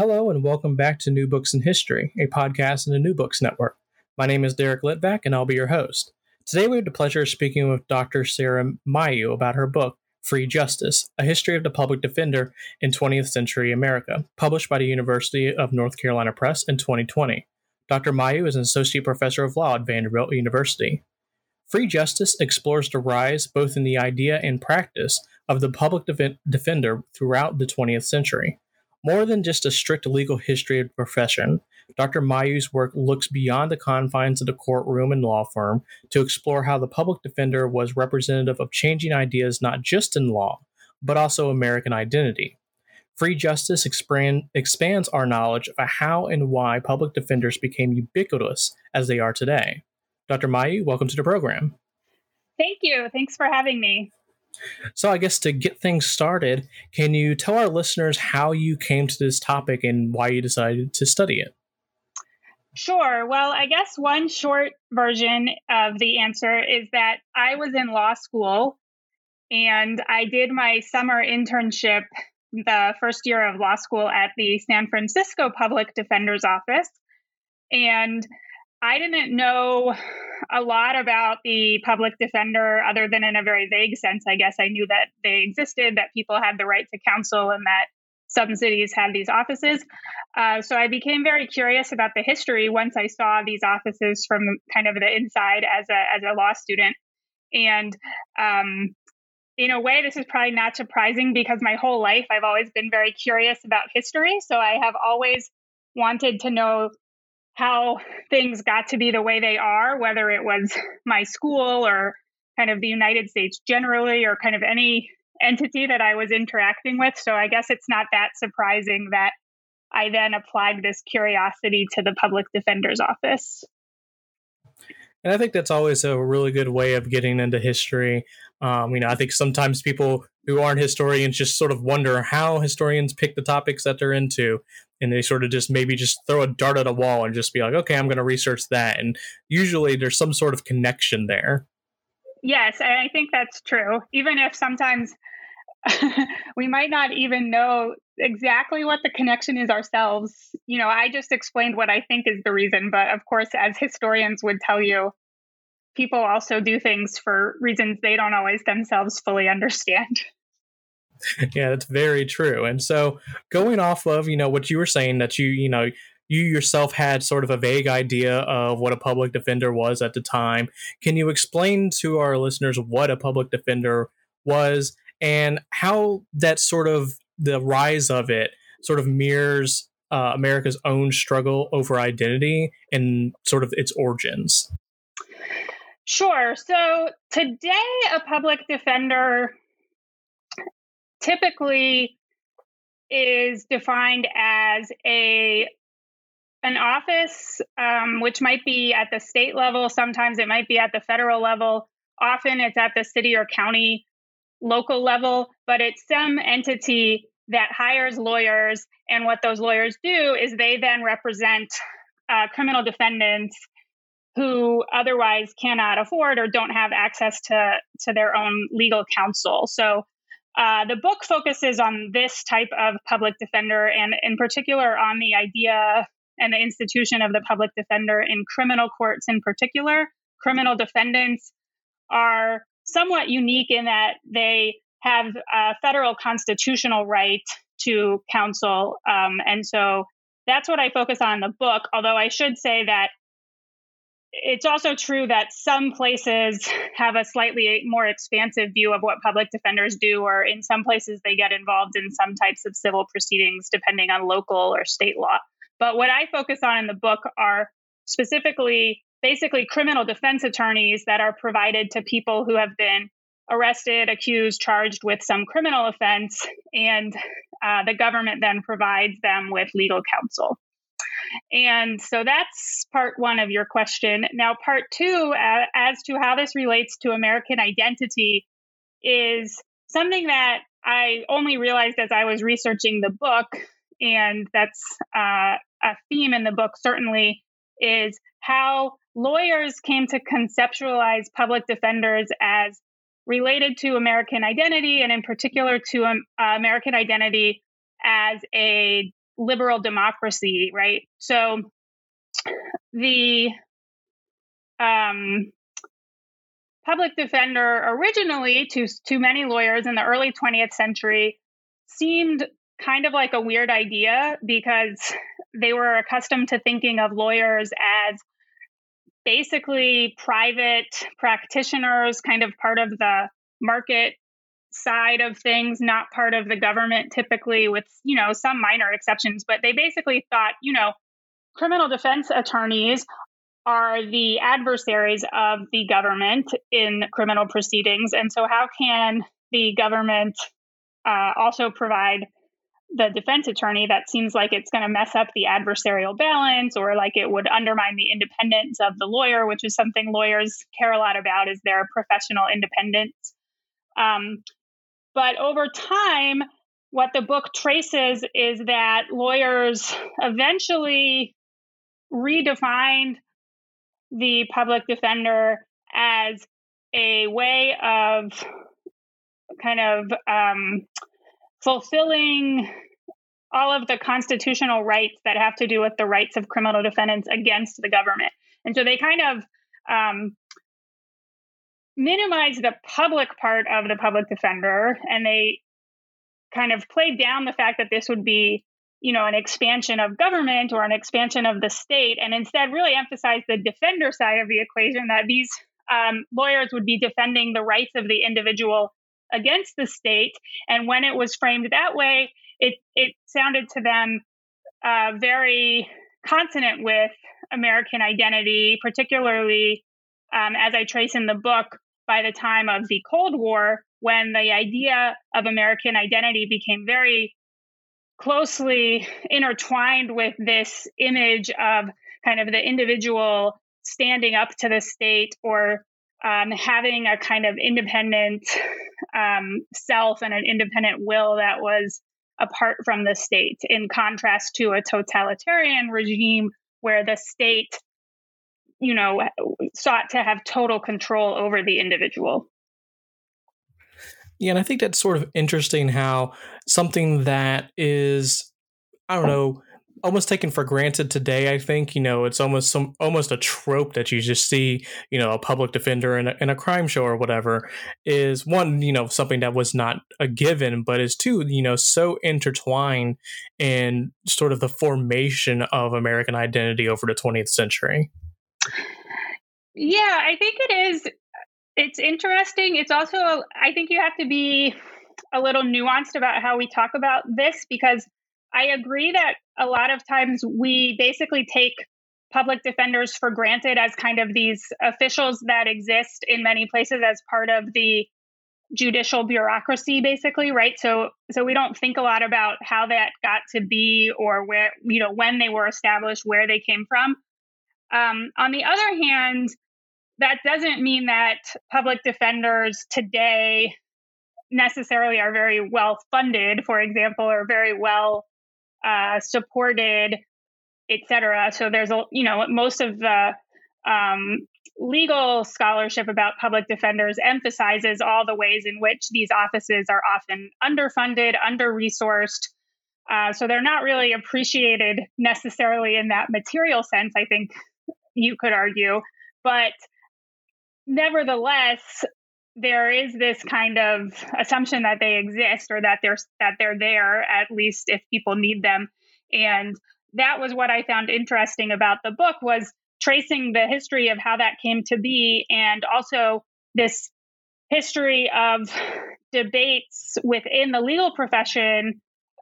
Hello, and welcome back to New Books in History, a podcast in the New Books Network. My name is Derek Litvak, and I'll be your host. Today, we have the pleasure of speaking with Dr. Sara Mayeux about her book, Free Justice A History of the Public Defender in 20th Century America, published by the University of North Carolina Press in 2020. Dr. Mayeux is an associate professor of law at Vanderbilt University. Free Justice explores the rise, both in the idea and practice, of the public defender throughout the 20th century. More than just a strict legal history of profession, Dr. Mayeux's work looks beyond the confines of the courtroom and law firm to explore how the public defender was representative of changing ideas not just in law, but also American identity. Free justice expand, expands our knowledge of how and why public defenders became ubiquitous as they are today. Dr. Mayeux, welcome to the program. Thank you. Thanks for having me. So, I guess to get things started, can you tell our listeners how you came to this topic and why you decided to study it? Sure. Well, I guess one short version of the answer is that I was in law school and I did my summer internship the first year of law school at the San Francisco Public Defender's Office. And I didn't know a lot about the public defender other than in a very vague sense. I guess I knew that they existed, that people had the right to counsel, and that some cities had these offices. Uh, so I became very curious about the history once I saw these offices from kind of the inside as a as a law student. And um, in a way, this is probably not surprising because my whole life I've always been very curious about history. So I have always wanted to know how things got to be the way they are, whether it was my school or kind of the United States generally, or kind of any entity that I was interacting with. So I guess it's not that surprising that I then applied this curiosity to the public defender's office. And I think that's always a really good way of getting into history. Um, you know, I think sometimes people who aren't historians just sort of wonder how historians pick the topics that they're into. And they sort of just maybe just throw a dart at a wall and just be like okay i'm going to research that. And usually there's some sort of connection there. Yes i think that's true. Even if sometimes we might not even know exactly what the connection is ourselves. You know i just explained what i think is the reason but of course as historians would tell you people also do things for reasons they don't always themselves fully understand yeah, that's very true. And so going off of, you know, what you were saying that you, you know, you yourself had sort of a vague idea of what a public defender was at the time. Can you explain to our listeners what a public defender was and how that sort of the rise of it sort of mirrors uh, America's own struggle over identity and sort of its origins? Sure. So today, a public defender typically is defined as a an office um, which might be at the state level sometimes it might be at the federal level often it's at the city or county local level but it's some entity that hires lawyers and what those lawyers do is they then represent uh, criminal defendants who otherwise cannot afford or don't have access to to their own legal counsel so uh, the book focuses on this type of public defender and, in particular, on the idea and the institution of the public defender in criminal courts in particular. Criminal defendants are somewhat unique in that they have a federal constitutional right to counsel. Um, and so that's what I focus on in the book, although I should say that it's also true that some places have a slightly more expansive view of what public defenders do, or in some places they get involved in some types of civil proceedings depending on local or state law. But what I focus on in the book are specifically basically criminal defense attorneys that are provided to people who have been arrested, accused, charged with some criminal offense. And uh, the government then provides them with legal counsel. And so that's part one of your question. Now, part two, as to how this relates to American identity, is something that I only realized as I was researching the book, and that's uh, a theme in the book, certainly, is how lawyers came to conceptualize public defenders as related to American identity, and in particular to um, uh, American identity as a liberal democracy, right? So the um, public defender originally to to many lawyers in the early 20th century seemed kind of like a weird idea because they were accustomed to thinking of lawyers as basically private practitioners, kind of part of the market side of things, not part of the government typically, with, you know, some minor exceptions. But they basically thought, you know, criminal defense attorneys are the adversaries of the government in criminal proceedings. And so, how can the government uh, also provide the defense attorney that seems like it's going to mess up the adversarial balance or like it would undermine the independence of the lawyer, which is something lawyers care a lot about is their professional independence. Um, but over time, what the book traces is that lawyers eventually redefined the public defender as a way of kind of um, fulfilling all of the constitutional rights that have to do with the rights of criminal defendants against the government. And so they kind of um, minimize the public part of the public defender and they kind of played down the fact that this would be you know an expansion of government or an expansion of the state and instead really emphasize the defender side of the equation that these um, lawyers would be defending the rights of the individual against the state. And when it was framed that way it it sounded to them uh, very consonant with american identity particularly um, as i trace in the book by the time of the Cold War, when the idea of American identity became very closely intertwined with this image of kind of the individual standing up to the state or um, having a kind of independent um, self and an independent will that was apart from the state, in contrast to a totalitarian regime where the state you know, sought to have total control over the individual. Yeah, and I think that's sort of interesting how something that is, I don't know, almost taken for granted today. I think you know it's almost some almost a trope that you just see, you know, a public defender in a, in a crime show or whatever is one, you know, something that was not a given, but is two, you know, so intertwined in sort of the formation of American identity over the 20th century. Yeah, I think it is. It's interesting. It's also, I think you have to be a little nuanced about how we talk about this because I agree that a lot of times we basically take public defenders for granted as kind of these officials that exist in many places as part of the judicial bureaucracy basically right so so we don't think a lot about how that got to be or where you know when they were established where they came from um, on the other hand, that doesn't mean that public defenders today necessarily are very well funded, for example, or very well uh, supported, et cetera. So there's a, you know, most of the um, legal scholarship about public defenders emphasizes all the ways in which these offices are often underfunded, under resourced. Uh, so they're not really appreciated necessarily in that material sense. I think you could argue. But nevertheless, there is this kind of assumption that they exist or that they're that they're there at least if people need them and that was what i found interesting about the book was tracing the history of how that came to be and also this history of debates within the legal profession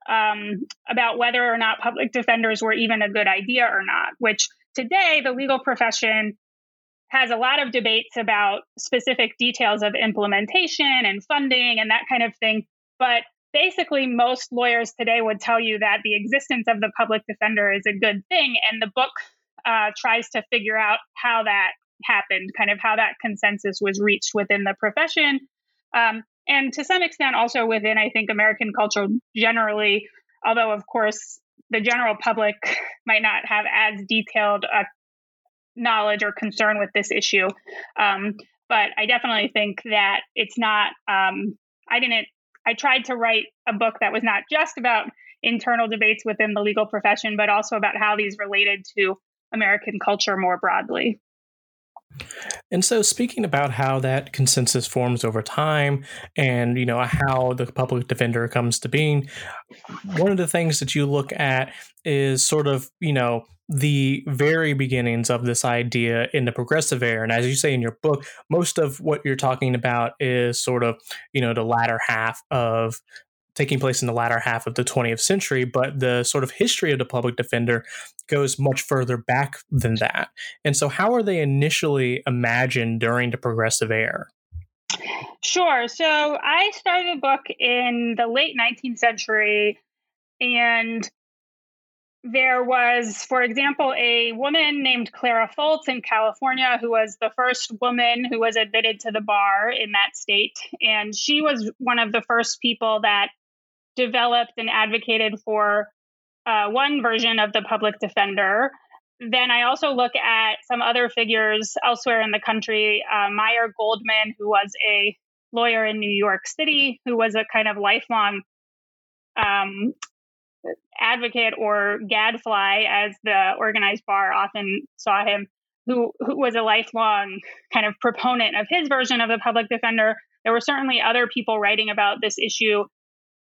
um, about whether or not public defenders were even a good idea or not which today, the legal profession has a lot of debates about specific details of implementation and funding and that kind of thing. But basically, most lawyers today would tell you that the existence of the public defender is a good thing. And the book uh, tries to figure out how that happened, kind of how that consensus was reached within the profession. Um, and to some extent, also within, I think, American culture generally, although, of course, the general public might not have as detailed a knowledge or concern with this issue. Um, but I definitely think that it's not, um, I didn't, I tried to write a book that was not just about internal debates within the legal profession, but also about how these related to American culture more broadly. And so, speaking about how that consensus forms over time, and you know how the public defender comes to being, one of the things that you look at is sort of you know the very beginnings of this idea in the progressive era. And as you say in your book, most of what you're talking about is sort of you know the latter half of taking place in the latter half of the 20th century, but the sort of history of the public defender goes much further back than that. And so, how are they initially imagined during the progressive era? Sure. So, I started a book in the late 19th century, and there was, for example, a woman named Clara Foltz in California who was the first woman who was admitted to the bar in that state. And she was one of the first people that developed and advocated for uh, one version of the public defender. Then I also look at some other figures elsewhere in the country. Uh, Mayer Goldman, who was a lawyer in New York City, who was a kind of lifelong um, advocate or gadfly, as the organized bar often saw him, who, who was a lifelong kind of proponent of his version of the public defender. There were certainly other people writing about this issue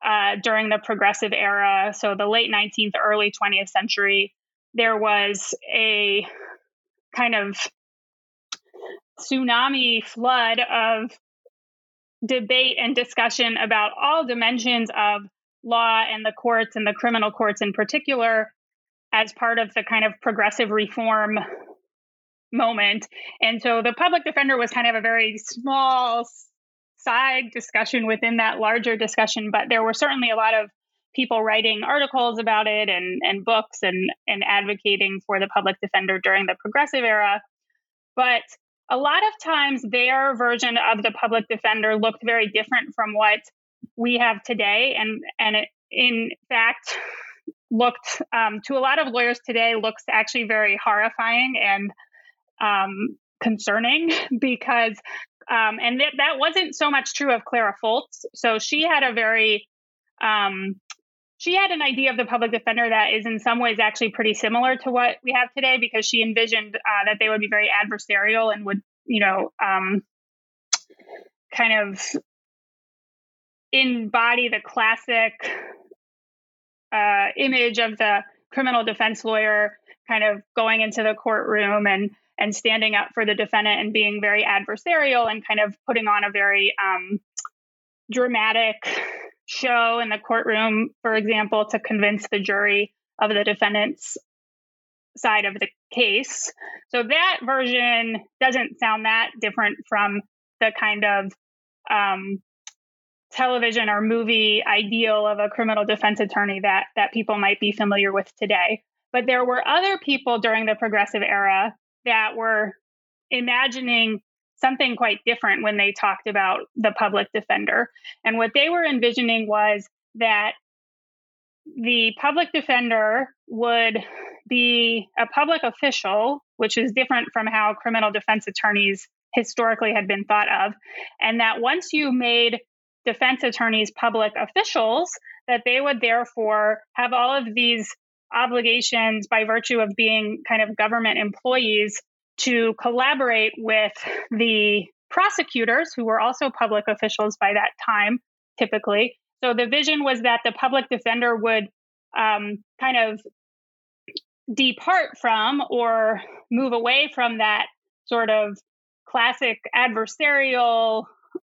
uh, during the progressive era, so the late 19th, early 20th century, there was a kind of tsunami flood of debate and discussion about all dimensions of law and the courts and the criminal courts in particular as part of the kind of progressive reform moment. And so the public defender was kind of a very small side discussion within that larger discussion, but there were certainly a lot of people writing articles about it and, and books and, and advocating for the public defender during the progressive era. But a lot of times their version of the public defender looked very different from what we have today. And, and it, in fact, looked um, to a lot of lawyers today looks actually very horrifying and um, concerning because um, and th- that wasn't so much true of Clara Foltz. So she had a very, um, she had an idea of the public defender that is in some ways actually pretty similar to what we have today because she envisioned uh, that they would be very adversarial and would, you know, um, kind of embody the classic uh, image of the criminal defense lawyer kind of going into the courtroom and and standing up for the defendant and being very adversarial and kind of putting on a very um, dramatic show in the courtroom, for example, to convince the jury of the defendant's side of the case. So that version doesn't sound that different from the kind of um, television or movie ideal of a criminal defense attorney that that people might be familiar with today. But there were other people during the progressive era that were imagining something quite different when they talked about the public defender. And what they were envisioning was that the public defender would be a public official, which is different from how criminal defense attorneys historically had been thought of. And that once you made defense attorneys public officials, that they would therefore have all of these obligations by virtue of being kind of government employees to collaborate with the prosecutors, who were also public officials by that time, typically. So the vision was that the public defender would um, kind of depart from or move away from that sort of classic adversarial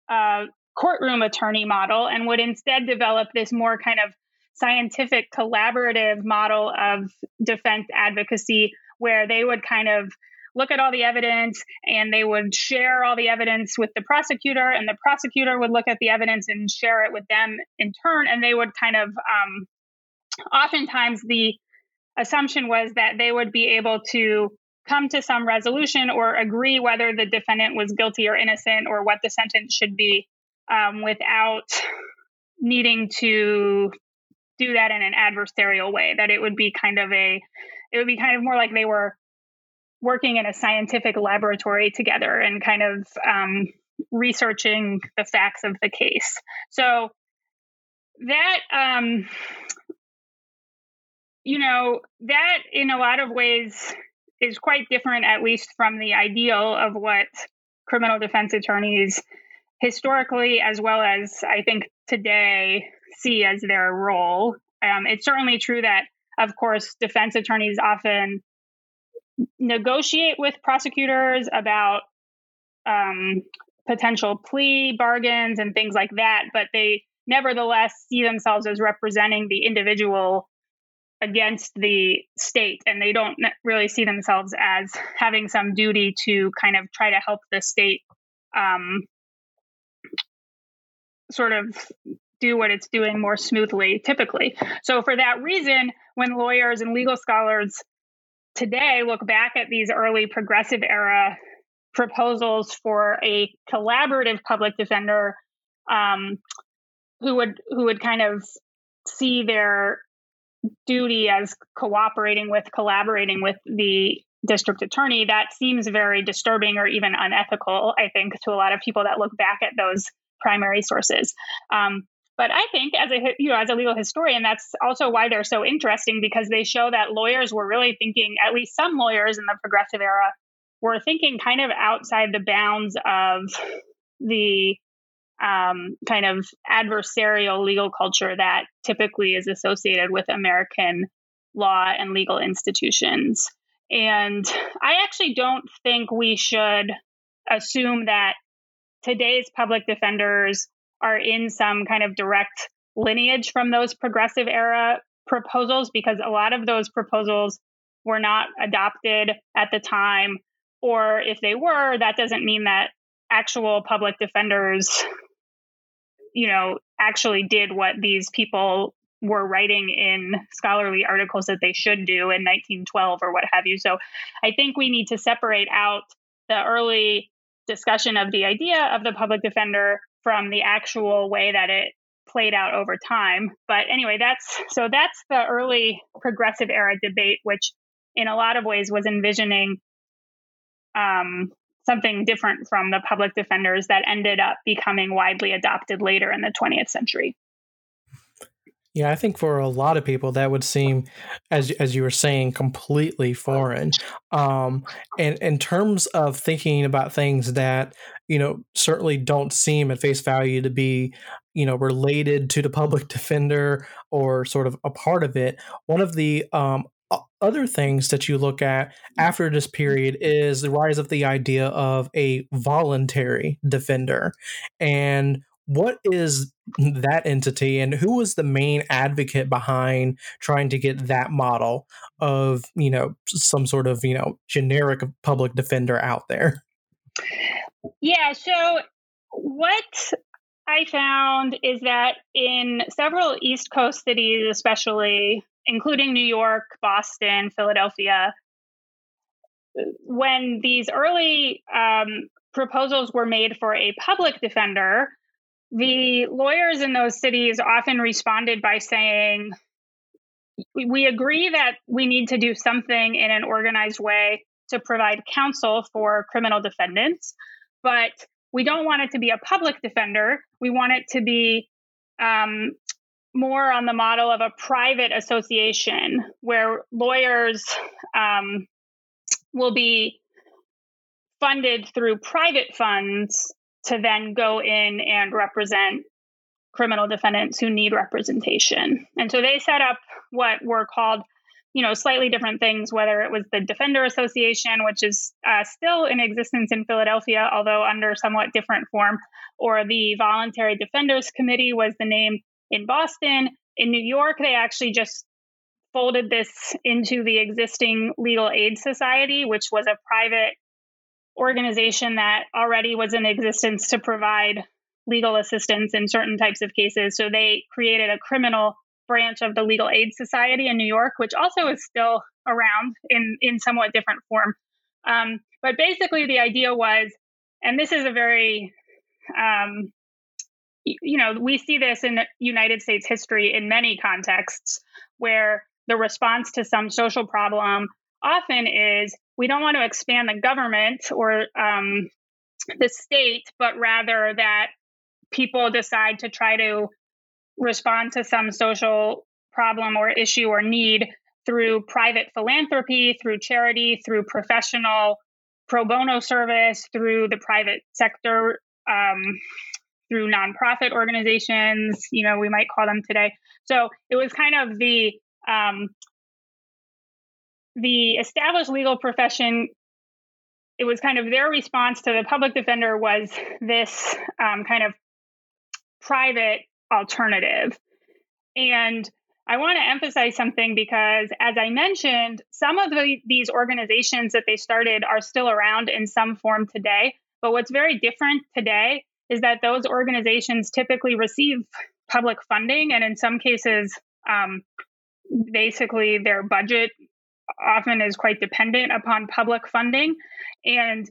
uh, courtroom attorney model and would instead develop this more kind of scientific collaborative model of defense advocacy where they would kind of look at all the evidence and they would share all the evidence with the prosecutor, and the prosecutor would look at the evidence and share it with them in turn. And they would kind of, um, oftentimes, the assumption was that they would be able to come to some resolution or agree whether the defendant was guilty or innocent or what the sentence should be um, without needing to do that in an adversarial way that it would be kind of a it would be kind of more like they were working in a scientific laboratory together and kind of um, researching the facts of the case. So that um, you know that in a lot of ways is quite different at least from the ideal of what criminal defense attorneys historically as well as i think today see as their role. Um, it's certainly true that, of course, defense attorneys often negotiate with prosecutors about um, potential plea bargains and things like that, but they nevertheless see themselves as representing the individual against the state and they don't really see themselves as having some duty to kind of try to help the state um, sort of do what it's doing more smoothly typically. So, for that reason, when lawyers and legal scholars today look back at these early progressive era proposals for a collaborative public defender um, who would who would kind of see their duty as cooperating with collaborating with the district attorney that seems very disturbing or even unethical i think to a lot of people that look back at those primary sources um, but I think as a you know as a legal historian, that's also why they're so interesting because they show that lawyers were really thinking, at least some lawyers in the progressive era, were thinking kind of outside the bounds of the um, kind of adversarial legal culture that typically is associated with American law and legal institutions. And I actually don't think we should assume that today's public defenders are in some kind of direct lineage from those progressive era proposals because a lot of those proposals were not adopted at the time. Or if they were that doesn't mean that actual public defenders you know actually did what these people were writing in scholarly articles that they should do in 1912 or what have you. So i think we need to separate out the early discussion of the idea of the public defender from the actual way that it played out over time. But anyway, that's so that's the early progressive era debate, which in a lot of ways was envisioning um, something different from the public defenders that ended up becoming widely adopted later in the 20th century. Yeah, I think for a lot of people that would seem, as as you were saying, completely foreign. Um, and in terms of thinking about things that you know certainly don't seem at face value to be you know related to the public defender or sort of a part of it, one of the um, other things that you look at after this period is the rise of the idea of a voluntary defender and what is that entity and who was the main advocate behind trying to get that model of you know some sort of you know generic public defender out there? Yeah so what i found is that in several east coast cities especially including new york boston philadelphia when these early um, proposals were made for a public defender the lawyers in those cities often responded by saying, We agree that we need to do something in an organized way to provide counsel for criminal defendants, but we don't want it to be a public defender. We want it to be um, more on the model of a private association where lawyers um, will be funded through private funds to then go in and represent criminal defendants who need representation. And so they set up what were called, you know, slightly different things, whether it was the Defender Association, which is uh, still in existence in Philadelphia, although under somewhat different form, or the Voluntary Defenders Committee was the name in Boston. In New York, they actually just folded this into the existing Legal Aid Society, which was a private organization that already was in existence to provide legal assistance in certain types of cases. So they created a criminal branch of the Legal Aid Society in New York, which also is still around in, in somewhat different form. Um, but basically, the idea was, and this is a very, um, you know, we see this in United States history in many contexts where the response to some social problem often is we don't want to expand the government or um, the state, but rather that people decide to try to respond to some social problem or issue or need through private philanthropy, through charity, through professional pro bono service, through the private sector, um, through nonprofit organizations, you know, we might call them today. So it was kind of the um, the established legal profession it was kind of their response to the public defender was this um, kind of private alternative. And i want to emphasize something because as i mentioned some of the, these organizations that they started are still around in some form today. But what's very different today is that those organizations typically receive public funding and in some cases um, basically their budget often is quite dependent upon public funding. And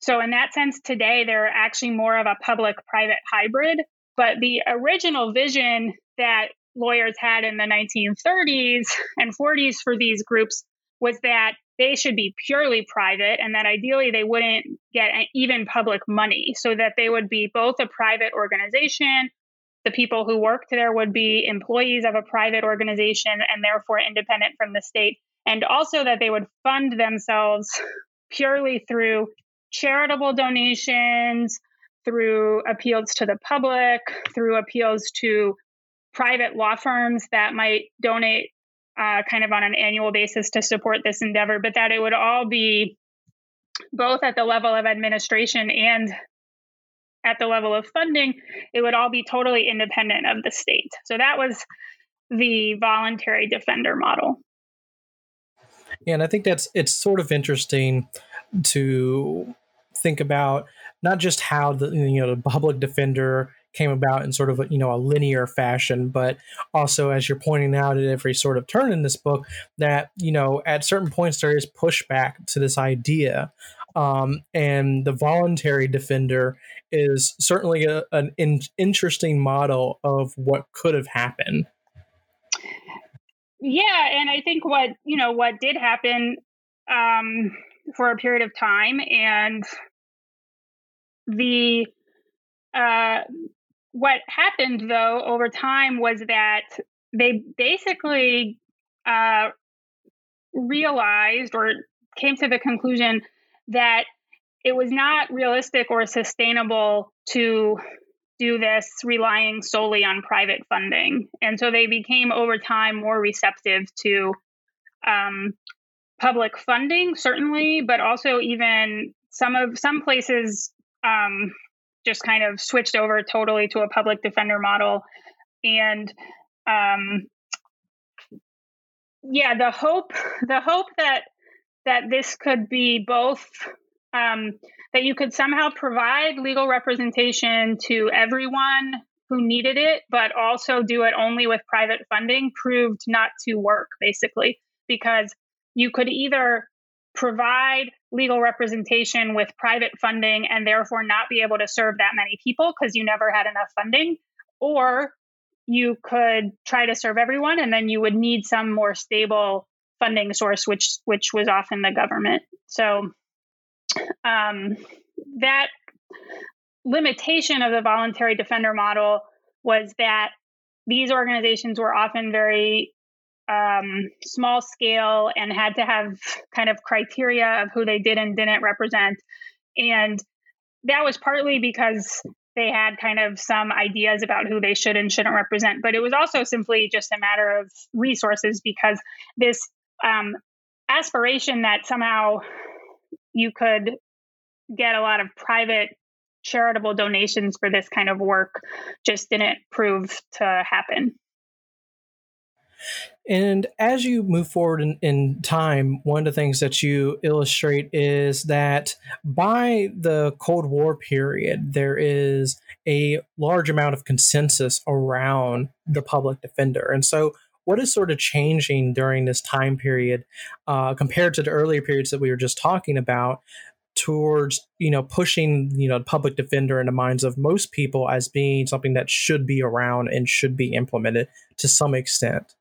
so, in that sense, today they're actually more of a public private hybrid. But the original vision that lawyers had in the 1930s and 40s for these groups was that they should be purely private and that ideally they wouldn't get even public money so that they would be both a private organization the people who worked there would be employees of a private organization and therefore independent from the state and also that they would fund themselves purely through charitable donations, through appeals to the public, through appeals to private law firms that might donate uh, kind of on an annual basis to support this endeavor, but that it would all be both at the level of administration and at the level of funding, it would all be totally independent of the state. So that was the voluntary defender model. And I think that's it's sort of interesting to think about not just how the you know the public defender came about in sort of a, you know a linear fashion but also as you're pointing out at every sort of turn in this book that you know at certain points there is pushback to this idea. Um, and the voluntary defender is certainly a, an in, interesting model of what could have happened yeah, and I think what you know what did happen um, for a period of time, and the uh, what happened though over time was that they basically uh, realized or came to the conclusion that it was not realistic or sustainable to do this relying solely on private funding. And so they became over time more receptive to um, public funding, certainly, but also even some of some places um, just kind of switched over totally to a public defender model. And um, yeah, the hope the hope that that this could be both um, that you could somehow provide legal representation to everyone who needed it, but also do it only with private funding proved not to work, basically, because you could either provide legal representation with private funding and therefore not be able to serve that many people because you never had enough funding, or you could try to serve everyone and then you would need some more stable funding source which which was often the government. So um, that limitation of the voluntary defender model was that these organizations were often very um, small scale and had to have kind of criteria of who they did and didn't represent. And that was partly because they had kind of some ideas about who they should and shouldn't represent, but it was also simply just a matter of resources because this um, aspiration that somehow you could get a lot of private charitable donations for this kind of work just didn't prove to happen. And as you move forward in, in, time, one of the things that you illustrate is that by the Cold War period, there is a large amount of consensus around the public defender. And so, what is sort of changing during this time period uh, compared to the earlier periods that we were just talking about towards you know pushing you know public defender in the minds of most people as being something that should be around and should be implemented to some extent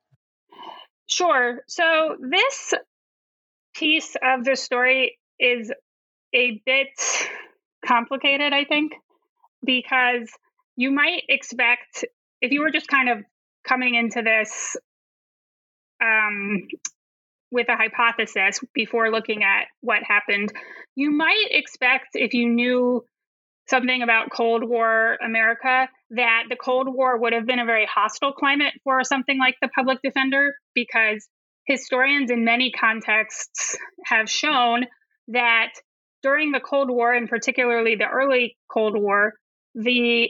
Sure. So this piece of the story is a bit complicated, I think, because you might expect if you were just kind of coming into this um, with a hypothesis before looking at what happened, you might expect if you knew something about Cold War America that the Cold War would have been a very hostile climate for something like the public defender because historians in many contexts have shown that during the Cold War, and particularly the early Cold War, the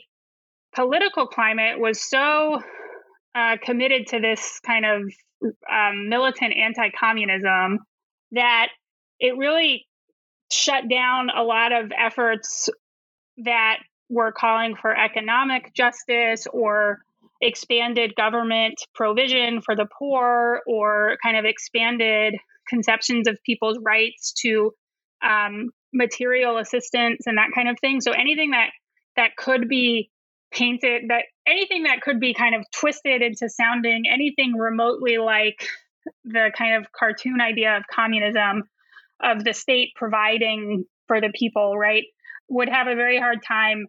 political climate was so uh, committed to this kind of um, militant anti communism that it really shut down a lot of efforts that were calling for economic justice or expanded government provision for the poor or kind of expanded conceptions of people's rights to um, material assistance and that kind of thing. So anything that that could be painted that anything that could be kind of twisted into sounding anything remotely like the kind of cartoon idea of communism of the state providing for the people, right? would have a very hard time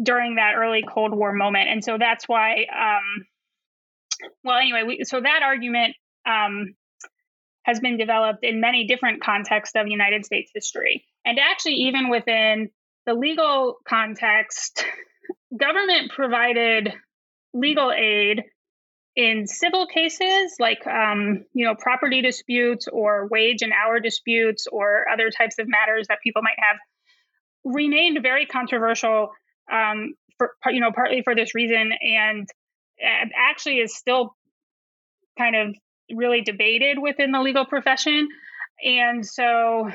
during that early Cold War moment. And so that's why, um, well, anyway, we, so that argument um, has been developed in many different contexts of United States history. And actually, even within the legal context, government provided legal aid in civil cases like um, you know property disputes or wage and hour disputes or other types of matters that people might have remained very controversial um, for you know partly for this reason and actually is still kind of really debated within the legal profession. And so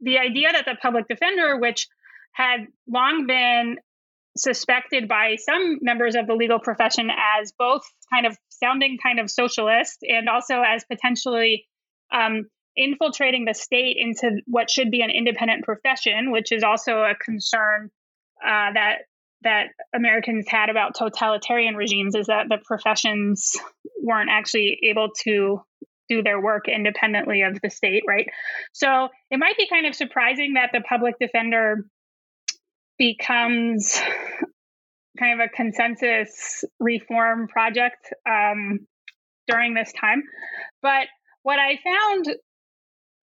the idea that the public defender which had long been suspected by some members of the legal profession as both kind of sounding kind of socialist and also as potentially um, infiltrating the state into what should be an independent profession, which is also a concern uh, that that Americans had about totalitarian regimes, is that the professions weren't actually able to do their work independently of the state, right? So it might be kind of surprising that the public defender becomes kind of a consensus reform project um, during this time. But what I found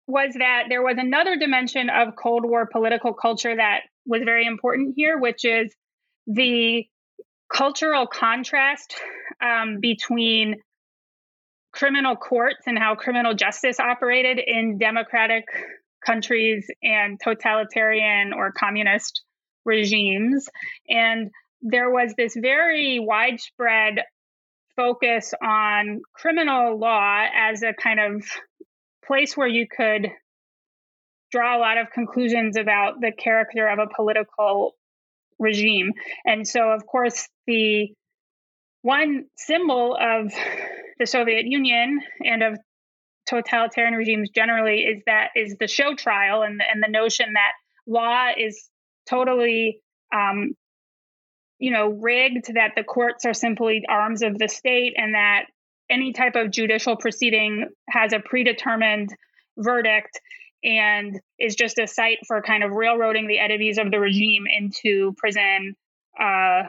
was that there was another dimension of Cold War political culture that was very important here, which is the cultural contrast um, between criminal courts and how criminal justice operated in democratic countries and totalitarian or communist regimes. And there was this very widespread focus on criminal law as a kind of place where you could draw a lot of conclusions about the character of a political regime. And so, of course, the one symbol of the Soviet Union and of totalitarian regimes generally is that is the show trial and, and the notion that law is totally um, you know rigged that the courts are simply arms of the state and that any type of judicial proceeding has a predetermined verdict and is just a site for kind of railroading the enemies of the regime into prison, uh,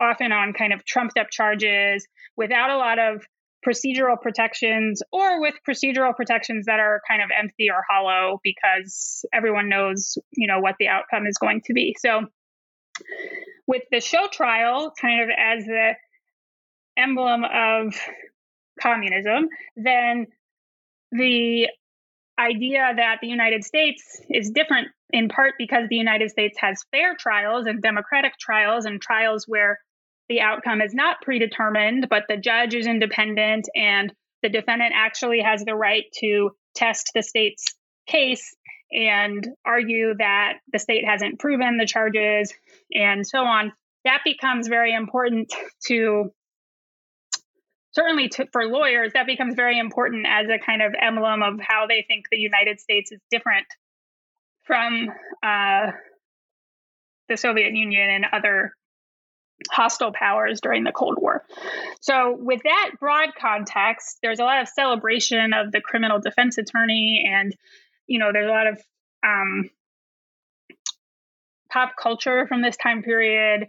often on kind of trumped up charges without a lot of procedural protections or with procedural protections that are kind of empty or hollow because everyone knows, you know, what the outcome is going to be. So with the show trial kind of as the emblem of communism, then the idea that the United States is different in part because the United States has fair trials and democratic trials and trials where the outcome is not predetermined, but the judge is independent and the defendant actually has the right to test the state's case and argue that the state hasn't proven the charges and so on, that becomes very important to certainly to, for lawyers, that becomes very important as a kind of emblem of how they think the United States is different from uh, the Soviet Union and other hostile powers during the Cold War. So, with that broad context, there's a lot of celebration of the criminal defense attorney, and you know, there's a lot of um, pop culture from this time period.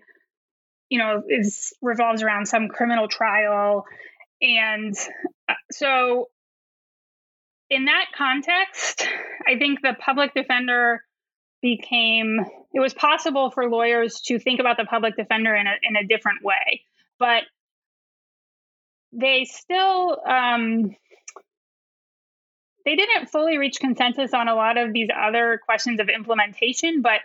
You know, is revolves around some criminal trial, and uh, so in that context, I think the public defender became it was possible for lawyers to think about the public defender in a in a different way, but they still um, they didn't fully reach consensus on a lot of these other questions of implementation. But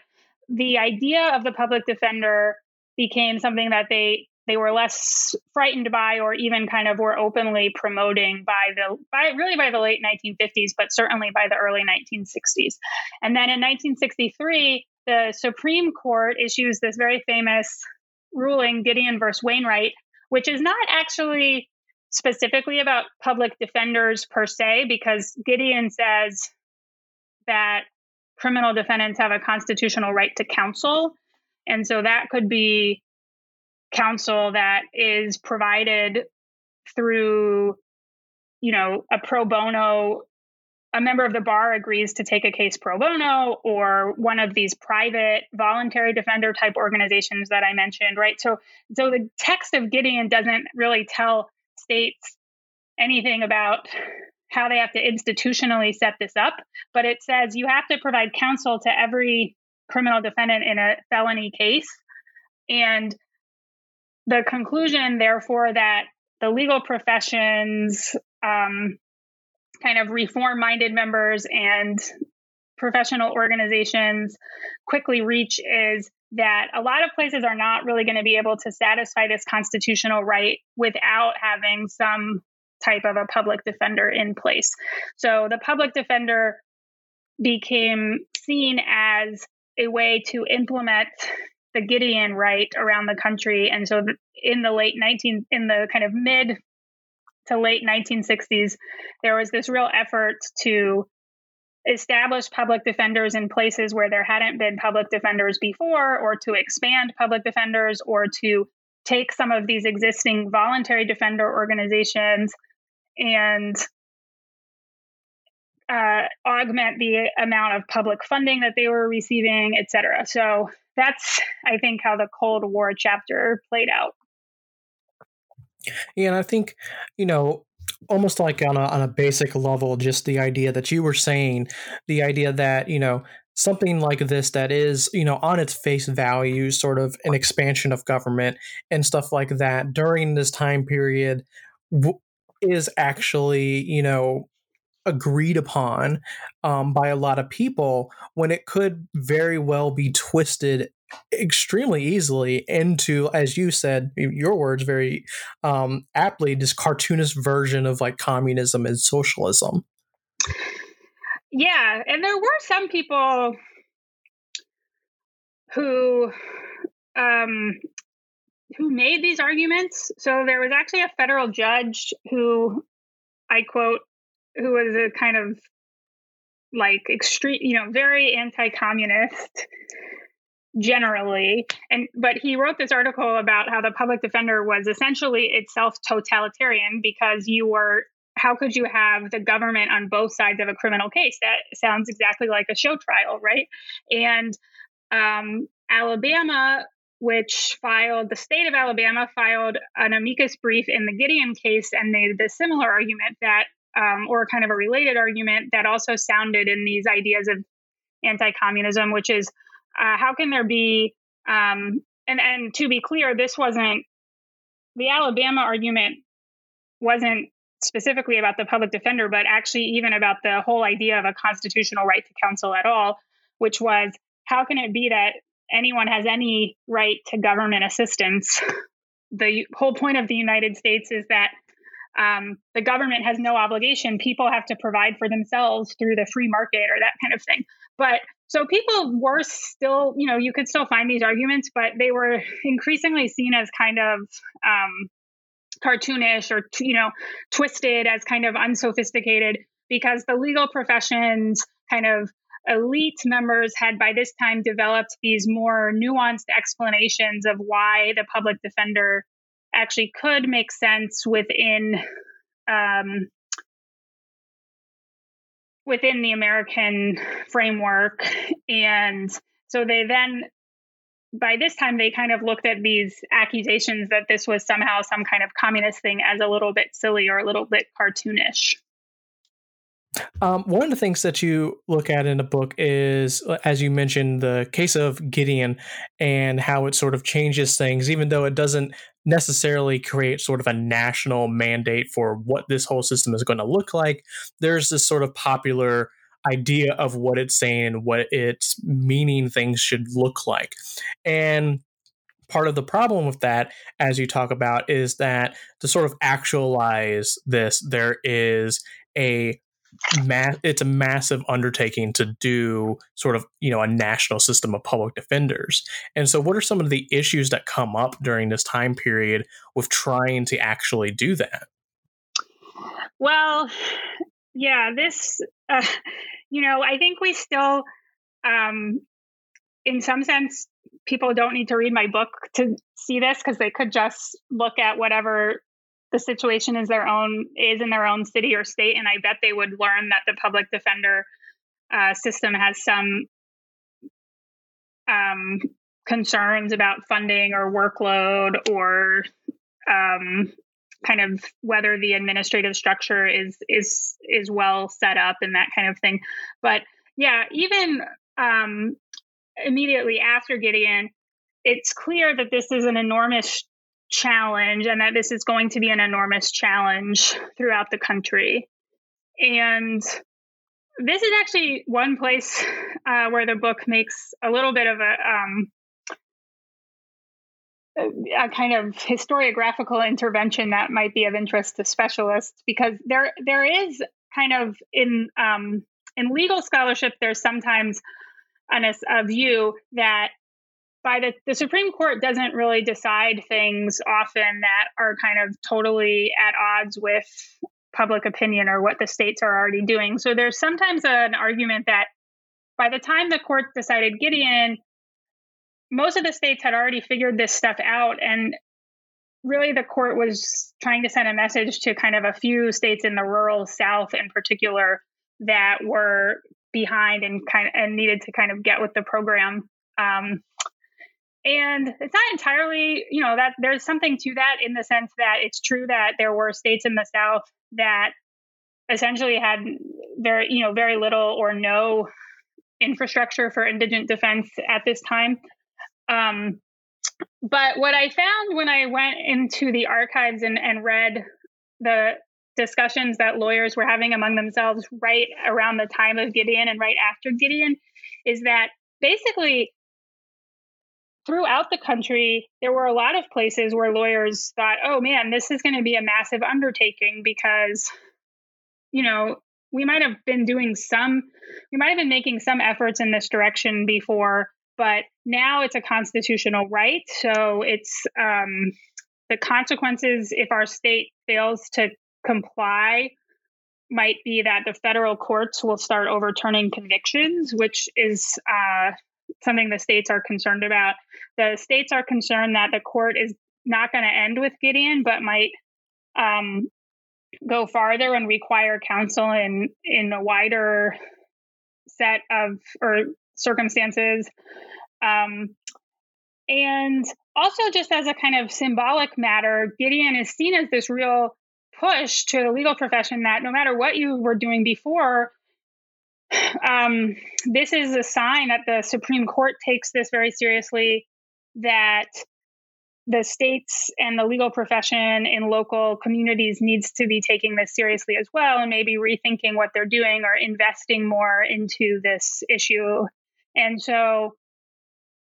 the idea of the public defender became something that they they were less frightened by or even kind of were openly promoting by the by really by the late 1950s but certainly by the early 1960s and then in 1963 the supreme court issues this very famous ruling gideon versus wainwright which is not actually specifically about public defenders per se because gideon says that criminal defendants have a constitutional right to counsel. And so that could be counsel that is provided through you know a pro bono a member of the bar agrees to take a case pro bono or one of these private voluntary defender type organizations that I mentioned, right? So so the text of Gideon doesn't really tell states anything about how they have to institutionally set this up, but it says you have to provide counsel to every criminal defendant in a felony case. And the conclusion, therefore, that the legal professions, um, kind of reform minded members and professional organizations quickly reach is that a lot of places are not really going to be able to satisfy this constitutional right without having some type of a public defender in place. So the public defender became seen as a way to implement the Gideon right around the country. And so in the late 19, in the kind of mid to late 1960s, there was this real effort to establish public defenders in places where there hadn't been public defenders before, or to expand public defenders, or to take some of these existing voluntary defender organizations and uh, augment the amount of public funding that they were receiving, et cetera. So that's, I think, how the Cold War chapter played out. Yeah, and I think, you know, almost like on a, on a basic level, just the idea that you were saying, the idea that, you know, something like this that is, you know, on its face value, sort of an expansion of government and stuff like that during this time period w- is actually, you know, agreed upon um, by a lot of people when it could very well be twisted extremely easily into as you said your words very um, aptly this cartoonist version of like communism and socialism. Yeah and there were some people who um, who made these arguments. So there was actually a federal judge who i quote who was a kind of like extreme, you know, very anti-communist generally. And but he wrote this article about how the public defender was essentially itself totalitarian because you were how could you have the government on both sides of a criminal case? That sounds exactly like a show trial right? And um, alabama which filed the state of alabama filed an amicus brief in the gideon case and made the similar argument that um, or kind of a related argument that also sounded in these ideas of anti-communism, which is uh, how can there be um, and and to be clear, this wasn't the Alabama argument wasn't specifically about the public defender, but actually even about the whole idea of a constitutional right to counsel at all, which was how can it be that anyone has any right to government assistance? The whole point of the United States is that um, the government has no obligation. People have to provide for themselves through the free market or that kind of thing. But so people were still, you know, you could still find these arguments, but they were increasingly seen as kind of um, cartoonish or, you know, twisted as kind of unsophisticated because the legal profession's kind of elite members had by this time developed these more nuanced explanations of why the public defender actually could make sense within um, within the American framework. And so they then, by this time, they kind of looked at these accusations that this was somehow some kind of communist thing as a little bit silly or a little bit cartoonish. Um, one of the things that you look at in the book is, as you mentioned, the case of Gideon and how it sort of changes things, even though it doesn't necessarily create sort of a national mandate for what this whole system is going to look like. There's this sort of popular idea of what it's saying and what it's meaning things should look like. And part of the problem with that, as you talk about, is that to sort of actualize this, there is a ma- it's a massive undertaking to do sort of you know a national system of public defenders. And so what are some of the issues that come up during this time period with trying to actually do that? Well yeah this uh, you know i think we still um in some sense people don't need to read my book to see this because they could just look at whatever the situation is their own is in their own city or state, and I bet they would learn that the public defender uh, system has some um, concerns about funding or workload or um, kind of whether the administrative structure is is is well set up and that kind of thing. But yeah, even um, immediately after Gideon, it's clear that this is an enormous challenge and that this is going to be an enormous challenge throughout the country. And this is actually one place uh, where the book makes a little bit of a, um, a kind of historiographical intervention that might be of interest to specialists because there there is kind of in um, in legal scholarship there's sometimes an, a view that by the, the Supreme Court doesn't really decide things often that are kind of totally at odds with public opinion or what the states are already doing. So there's sometimes an argument that by the time the court decided Gideon, most of the states had already figured this stuff out. And really, the court was trying to send a message to kind of a few states in the rural South in particular that were behind and kind of and needed to kind of get with the program. Um, and it's not entirely, you know, that there's something to that in the sense that it's true that there were states in the South that essentially had very, you know, very little or no infrastructure for indigent defense at this time. Um, but what I found when I went into the archives and, and read the discussions that lawyers were having among themselves right around the time of Gideon and right after Gideon is that basically throughout the country, there were a lot of places where lawyers thought, oh man, this is going to be a massive undertaking because, you know, we might have been doing some, we might have been making some efforts in this direction before, but now it's a constitutional right. So it's um, the consequences if our state fails to comply might be that the federal courts will start overturning convictions, which is uh, something the states are concerned about. The states are concerned that the court is not going to end with Gideon, but might um, go farther and require counsel in in a wider set of or circumstances. Um, and also, just as a kind of symbolic matter, Gideon is seen as this real push to the legal profession that no matter what you were doing before, um, this is a sign that the Supreme Court takes this very seriously, that the states and the legal profession in local communities needs to be taking this seriously as well and maybe rethinking what they're doing or investing more into this issue. And so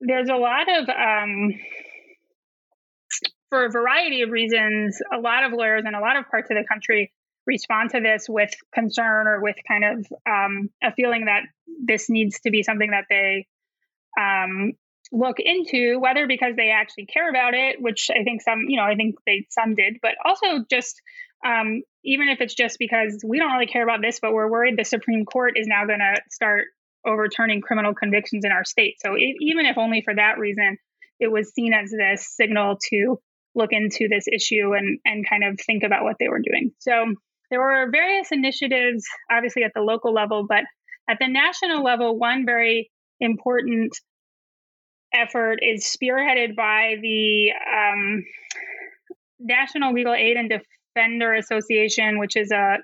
there's a lot of um, for a variety of reasons, a lot of lawyers in a lot of parts of the country respond to this with concern or with kind of um, a feeling that this needs to be something that they um, look into, whether because they actually care about it, which I think some, you know, I think they some did, but also just um, even if it's just because we don't really care about this, but we're worried the Supreme Court is now going to start overturning criminal convictions in our state. So it, even if only for that reason, it was seen as this signal to look into this issue and and kind of think about what they were doing. So there were various initiatives, obviously at the local level, but at the national level, one very important effort is spearheaded by the um, National Legal Aid and Defender Association, which is a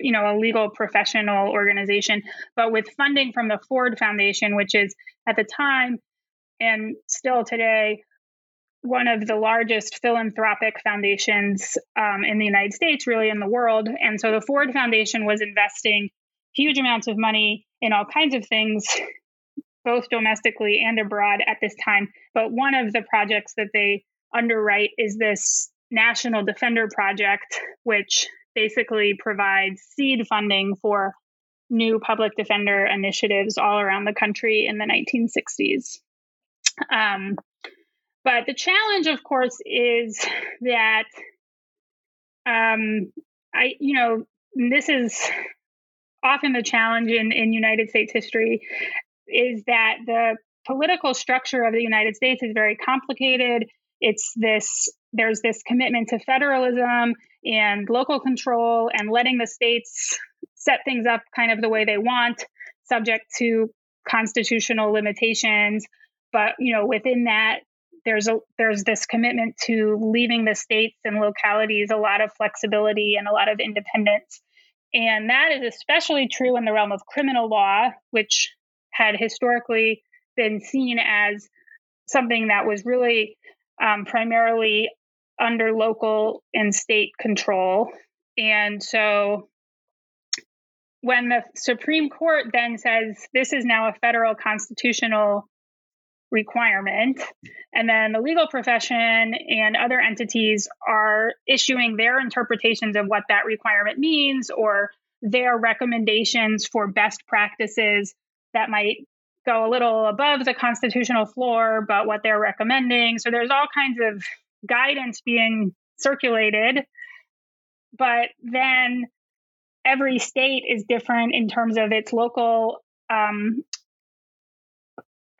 you know a legal professional organization, but with funding from the Ford Foundation, which is at the time and still today one of the largest philanthropic foundations um, in the United States, really in the world. And so the Ford Foundation was investing huge amounts of money in all kinds of things both domestically and abroad at this time. But one of the projects that they underwrite is this National Defender Project, which basically provides seed funding for new public defender initiatives all around the country in the 1960s. Um, but the challenge, of course, is that um, I, you know, this is often the challenge in, in United States history is that the political structure of the United States is very complicated. It's this, there's this commitment to federalism and local control and letting the states set things up kind of the way they want, subject to constitutional limitations. But, you know, within that, there's a there's this commitment to leaving the states and localities a lot of flexibility and a lot of independence and that is especially true in the realm of criminal law which had historically been seen as something that was really um, primarily under local and state control. And so when the Supreme Court then says this is now a federal constitutional requirement, and then the legal profession and other entities are issuing their interpretations of what that requirement means or their recommendations for best practices that might go a little above the constitutional floor, but what they're recommending. So there's all kinds of guidance being circulated. But then every state is different in terms of its local um,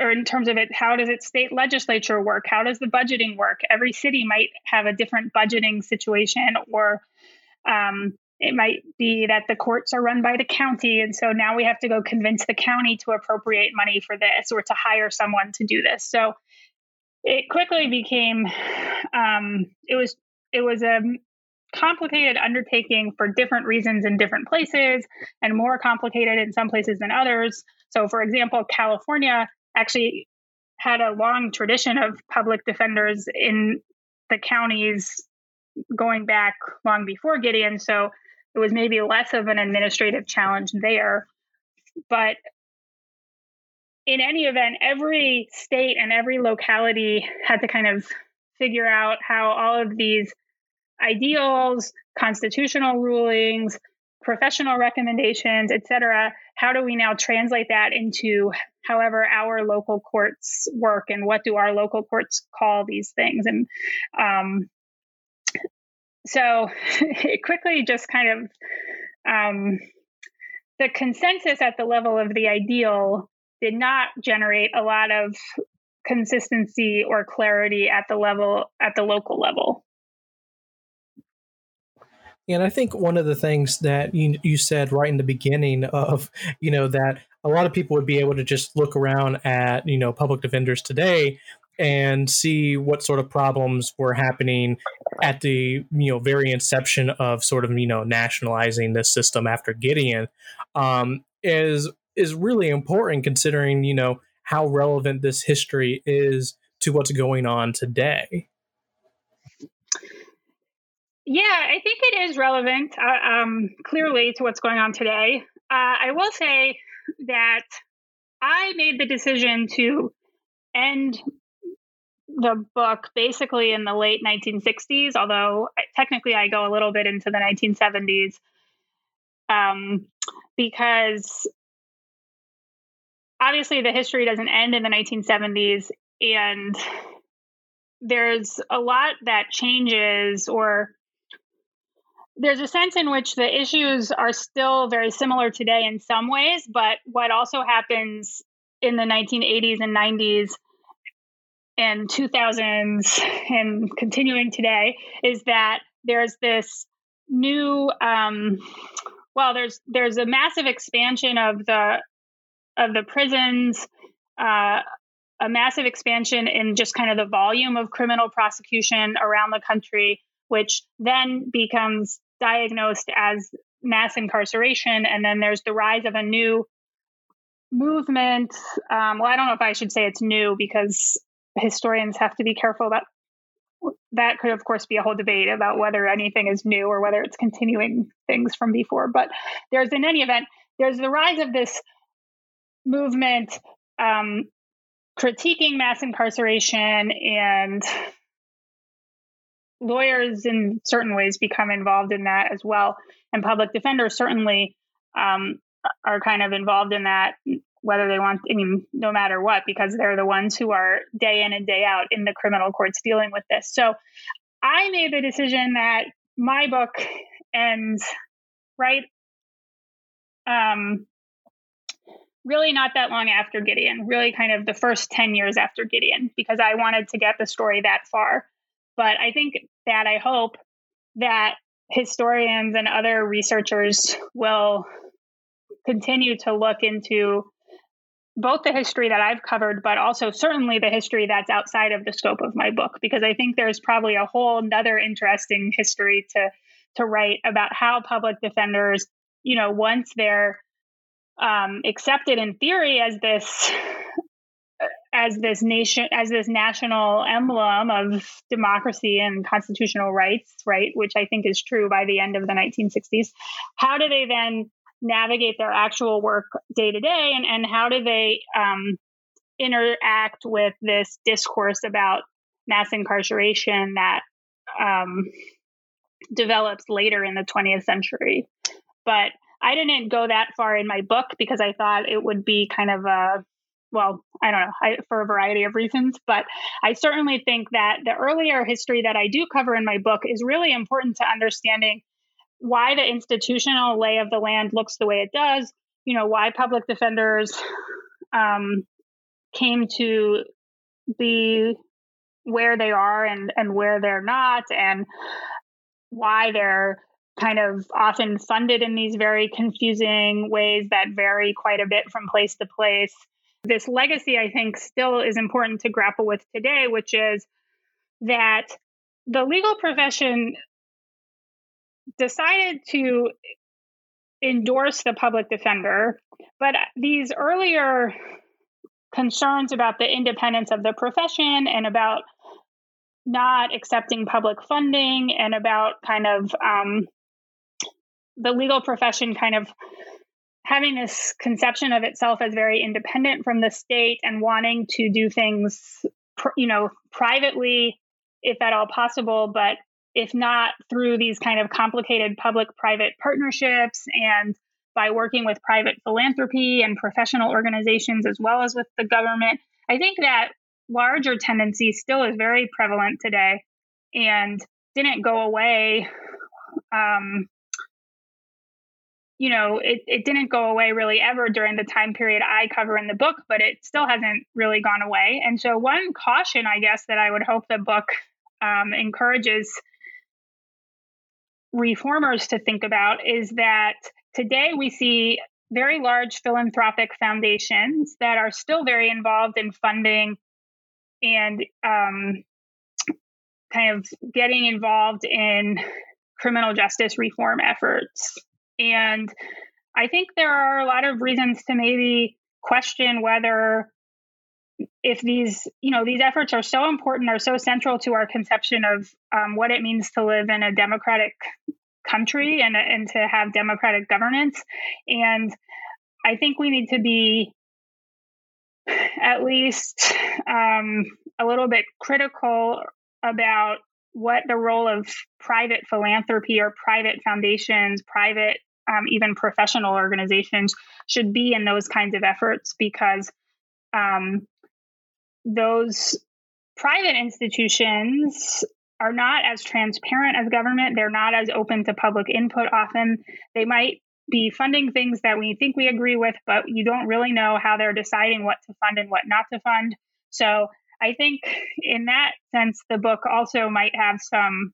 or in terms of it how does its state legislature work how does the budgeting work every city might have a different budgeting situation or um, it might be that the courts are run by the county. And so now we have to go convince the county to appropriate money for this or to hire someone to do this. So it quickly became, um, it was, it was a complicated undertaking for different reasons in different places and more complicated in some places than others. So, for example, California actually had a long tradition of public defenders in the counties going back long before Gideon. So it was maybe less of an administrative challenge there. But in any event, every state and every locality had to kind of figure out how all of these ideals, constitutional rulings, professional recommendations, et cetera, how do we now translate that into however our local courts work and what do our local courts call these things? And um, so it quickly just kind of um, the consensus at the level of the ideal did not generate a lot of consistency or clarity at the level at the local level and I think one of the things that you, you said right in the beginning of, you know, that a lot of people would be able to just look around at, you know, public defenders today and see what sort of problems were happening at the you know very inception of sort of you know nationalizing this system after Gideon um, is is really important considering you know how relevant this history is to what's going on today. Yeah, I think it is relevant uh, um, clearly to what's going on today. Uh, I will say that I made the decision to end the book basically in the late 1960s, although technically I go a little bit into the 1970s, um, because obviously the history doesn't end in the 1970s, and there's a lot that changes or there's a sense in which the issues are still very similar today in some ways, but what also happens in the 1980s and 90s and 2000s and continuing today is that there's this new um, well there's there's a massive expansion of the of the prisons uh, a massive expansion in just kind of the volume of criminal prosecution around the country which then becomes diagnosed as mass incarceration and then there's the rise of a new movement. Um, well i don't know if i should say it's new because historians have to be careful that that could of course be a whole debate about whether anything is new or whether it's continuing things from before. But there's in any event there's the rise of this movement um, critiquing mass incarceration and lawyers in certain ways become involved in that as well and public defenders certainly um, are kind of involved in that whether they want, I mean, no matter what, because they're the ones who are day in and day out in the criminal courts dealing with this. So I made the decision that my book ends right um, really not that long after Gideon, really kind of the first 10 years after Gideon, because I wanted to get the story that far. But I think that I hope that historians and other researchers will continue to look into both the history that I've covered, but also certainly the history that's outside of the scope of my book, because I think there's probably a whole another interesting history to to write about how public defenders, you know, once they're um, accepted in theory as this as this nation as this national emblem of democracy and constitutional rights, right, which I think is true by the end of the 1960s. How do they then navigate their actual work day to day and, and how do they um, interact with this discourse about mass incarceration that um, develops later in the 20th century. But I didn't go that far in my book because I thought it would be kind of a well, I don't know, I, for a variety of reasons, but I certainly think that the earlier history that I do cover in my book is really important to understanding why the institutional lay of the land looks the way it does, you know, why public defenders um, came to be where they are and, and where they're not, and why they're kind of often funded in these very confusing ways that vary quite a bit from place to place. This legacy, I think, still is important to grapple with today, which is that the legal profession decided to endorse the public defender, but these earlier concerns about the independence of the profession and about not accepting public funding and about kind of um, the legal profession kind of having this conception of itself as very independent from the state and wanting to do things you know privately if at all possible but if not through these kind of complicated public private partnerships and by working with private philanthropy and professional organizations as well as with the government. I think that larger tendency still is very prevalent today and didn't go away. Um, you know, it, it didn't go away really ever during the time period I cover in the book, but it still hasn't really gone away. And so, one caution, I guess, that I would hope the book um, encourages reformers to think about is that today we see very large philanthropic foundations that are still very involved in funding and um, kind of getting involved in criminal justice reform efforts. And I think there are a lot of reasons to maybe question whether if these you know these efforts are so important are so central to our conception of um, what it means to live in a democratic country and and to have democratic governance. And i think we need to be at least um, a little bit critical about what the role of private philanthropy or private foundations, private, um, even professional organizations should be in those kinds of efforts because um, those private institutions are not as transparent as government. They're not as open to public input often. They might be funding things that we think we agree with, but you don't really know how they're deciding what to fund and what not to fund. So I think in that sense, the book also might have some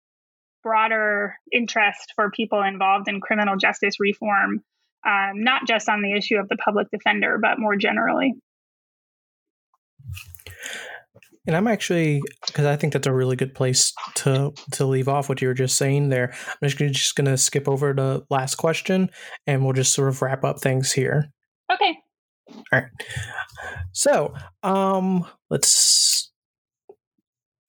broader interest for people involved in criminal justice reform, um, not just on the issue of the public defender, but more generally. And I'm actually because I think that's a really good place to to leave off what you were just saying there. I'm just gonna, just going to skip over the last question, and we'll just sort of wrap up things here. Okay. All right. So, um, let's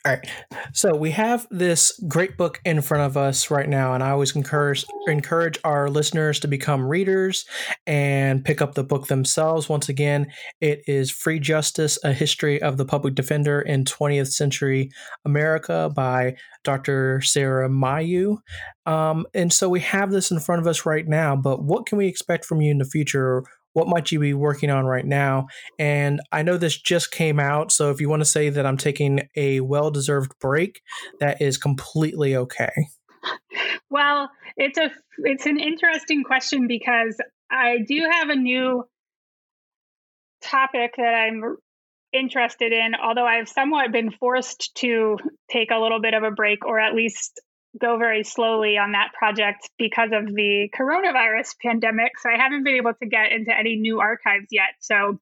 all right. So we have this great book in front of us right now, and I always encourage encourage our listeners to become readers and pick up the book themselves. Once again, it is Free Justice: A History of the Public Defender in 20th Century America by Dr. Sara Mayeux. Um, and so we have this in front of us right now. But what can we expect from you in the future? What might you be working on right now? And I know this just came out, so if you want to say that I'm taking a well deserved break, that is completely okay. Well, it's a it's an interesting question because I do have a new topic that I'm interested in, although I've somewhat been forced to take a little bit of a break or at least go very slowly on that project because of the coronavirus pandemic. So I haven't been able to get into any new archives yet. So,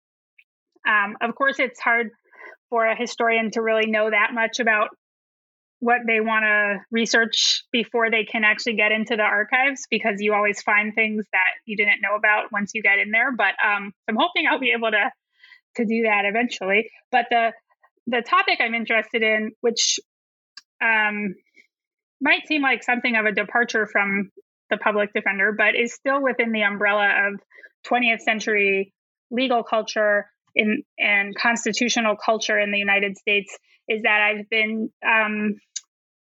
um, of course, it's hard for a historian to really know that much about what they want to research before they can actually get into the archives because you always find things that you didn't know about once you get in there but um, i'm hoping i'll be able to to do that eventually but the the topic i'm interested in which um, might seem like something of a departure from the public defender, but is still within the umbrella of 20th century legal culture in, and constitutional culture in the United States. Is that I've been um,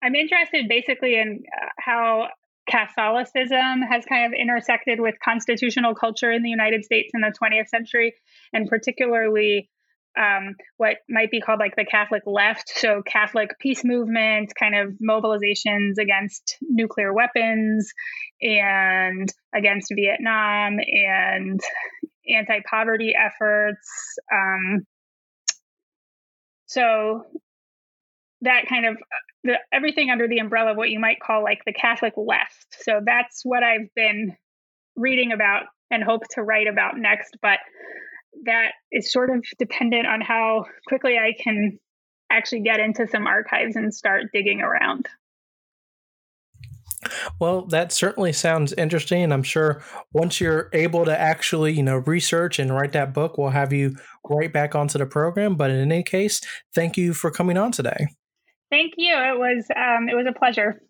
I'm interested basically in uh, how Catholicism has kind of intersected with constitutional culture in the United States in the 20th century, and particularly um, what might be called like the Catholic left. So, Catholic peace movement, kind of mobilizations against nuclear weapons and against Vietnam and anti poverty efforts. Um, so, that kind of the, everything under the umbrella of what you might call like the Catholic left. So, that's what I've been reading about and hope to write about next. But that is sort of dependent on how quickly I can actually get into some archives and start digging around. Well, that certainly sounds interesting. And I'm sure once you're able to actually, you know, research and write that book, we'll have you right back onto the program. But in any case, thank you for coming on today. Thank you. It was um, it was a pleasure.